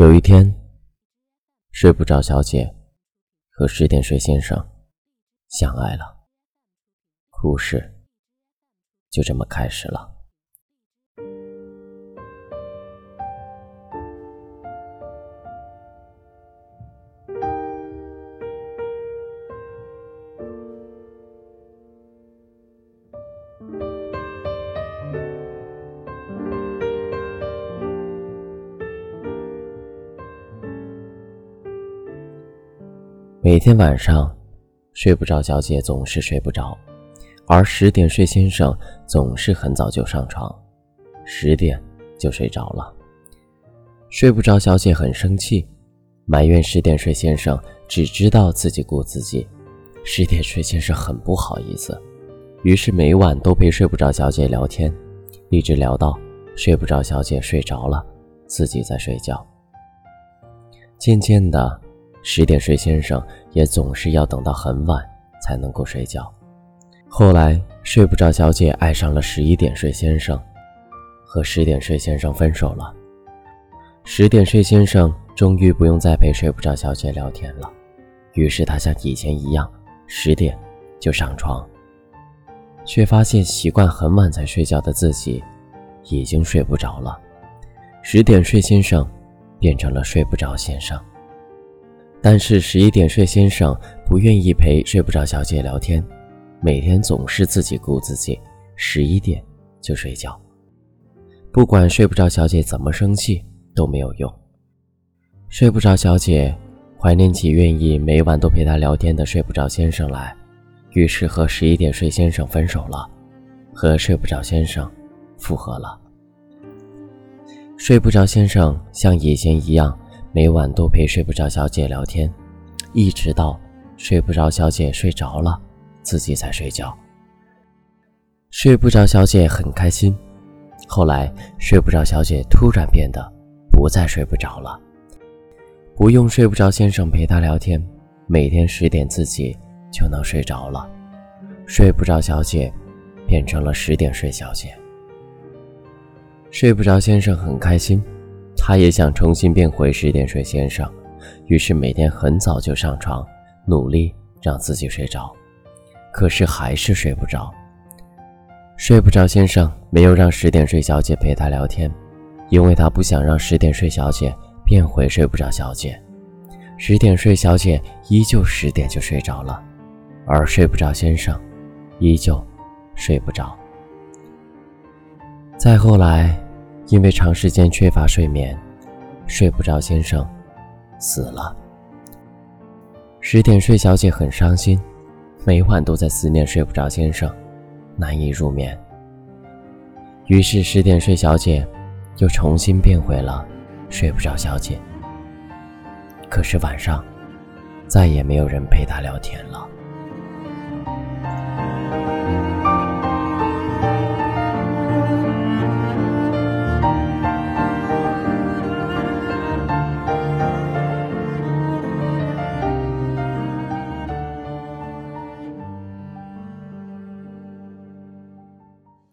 有一天，睡不着小姐和十点睡先生相爱了，故事就这么开始了。每天晚上，睡不着小姐总是睡不着，而十点睡先生总是很早就上床，十点就睡着了。睡不着小姐很生气，埋怨十点睡先生只知道自己顾自己。十点睡先生很不好意思，于是每晚都陪睡不着小姐聊天，一直聊到睡不着小姐睡着了，自己在睡觉。渐渐的。十点睡先生也总是要等到很晚才能够睡觉。后来睡不着小姐爱上了十一点睡先生，和十点睡先生分手了。十点睡先生终于不用再陪睡不着小姐聊天了，于是他像以前一样，十点就上床，却发现习惯很晚才睡觉的自己已经睡不着了。十点睡先生变成了睡不着先生。但是十一点睡先生不愿意陪睡不着小姐聊天，每天总是自己顾自己，十一点就睡觉。不管睡不着小姐怎么生气都没有用。睡不着小姐怀念起愿意每晚都陪她聊天的睡不着先生来，于是和十一点睡先生分手了，和睡不着先生复合了。睡不着先生像以前一样。每晚都陪睡不着小姐聊天，一直到睡不着小姐睡着了，自己才睡觉。睡不着小姐很开心。后来睡不着小姐突然变得不再睡不着了，不用睡不着先生陪她聊天，每天十点自己就能睡着了。睡不着小姐变成了十点睡小姐。睡不着先生很开心。他也想重新变回十点睡先生，于是每天很早就上床，努力让自己睡着，可是还是睡不着。睡不着先生没有让十点睡小姐陪他聊天，因为他不想让十点睡小姐变回睡不着小姐。十点睡小姐依旧十点就睡着了，而睡不着先生依旧睡不着。再后来。因为长时间缺乏睡眠，睡不着，先生死了。十点睡小姐很伤心，每晚都在思念睡不着先生，难以入眠。于是十点睡小姐又重新变回了睡不着小姐。可是晚上再也没有人陪她聊天了。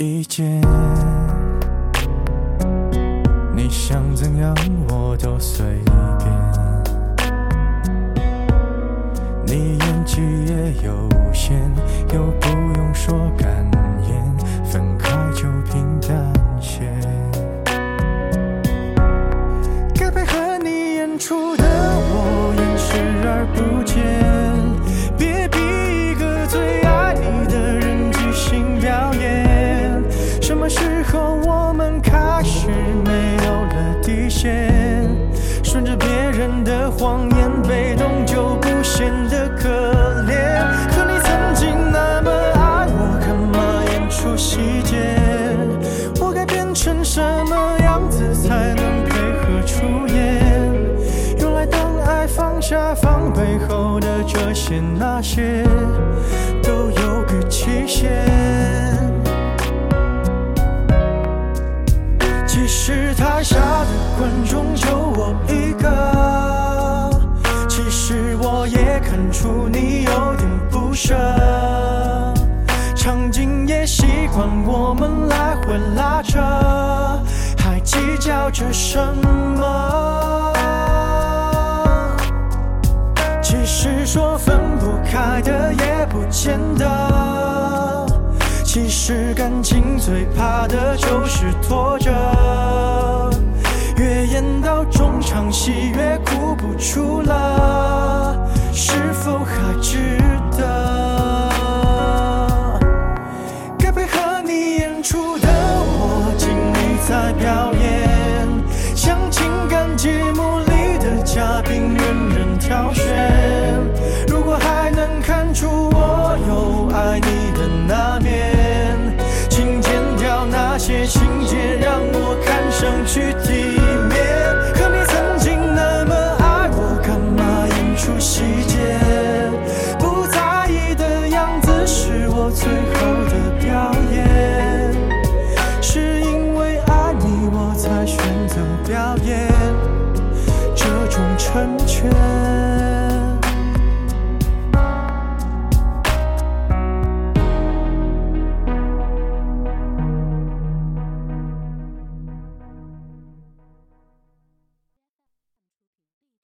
意见。你想怎样我都随便。你演技也有限又不用说感谎言，被动就不显得可怜。可你曾经那么爱我，干嘛演出细节？我该变成什么样子才能配合出演？原来当爱放下防备后的这些那些，出你有点不舍，场景也习惯我们来回拉扯，还计较着什么？其实说分不开的也不见得。其实感情最怕的就是拖着，越演到中场戏越哭不出了。是否是。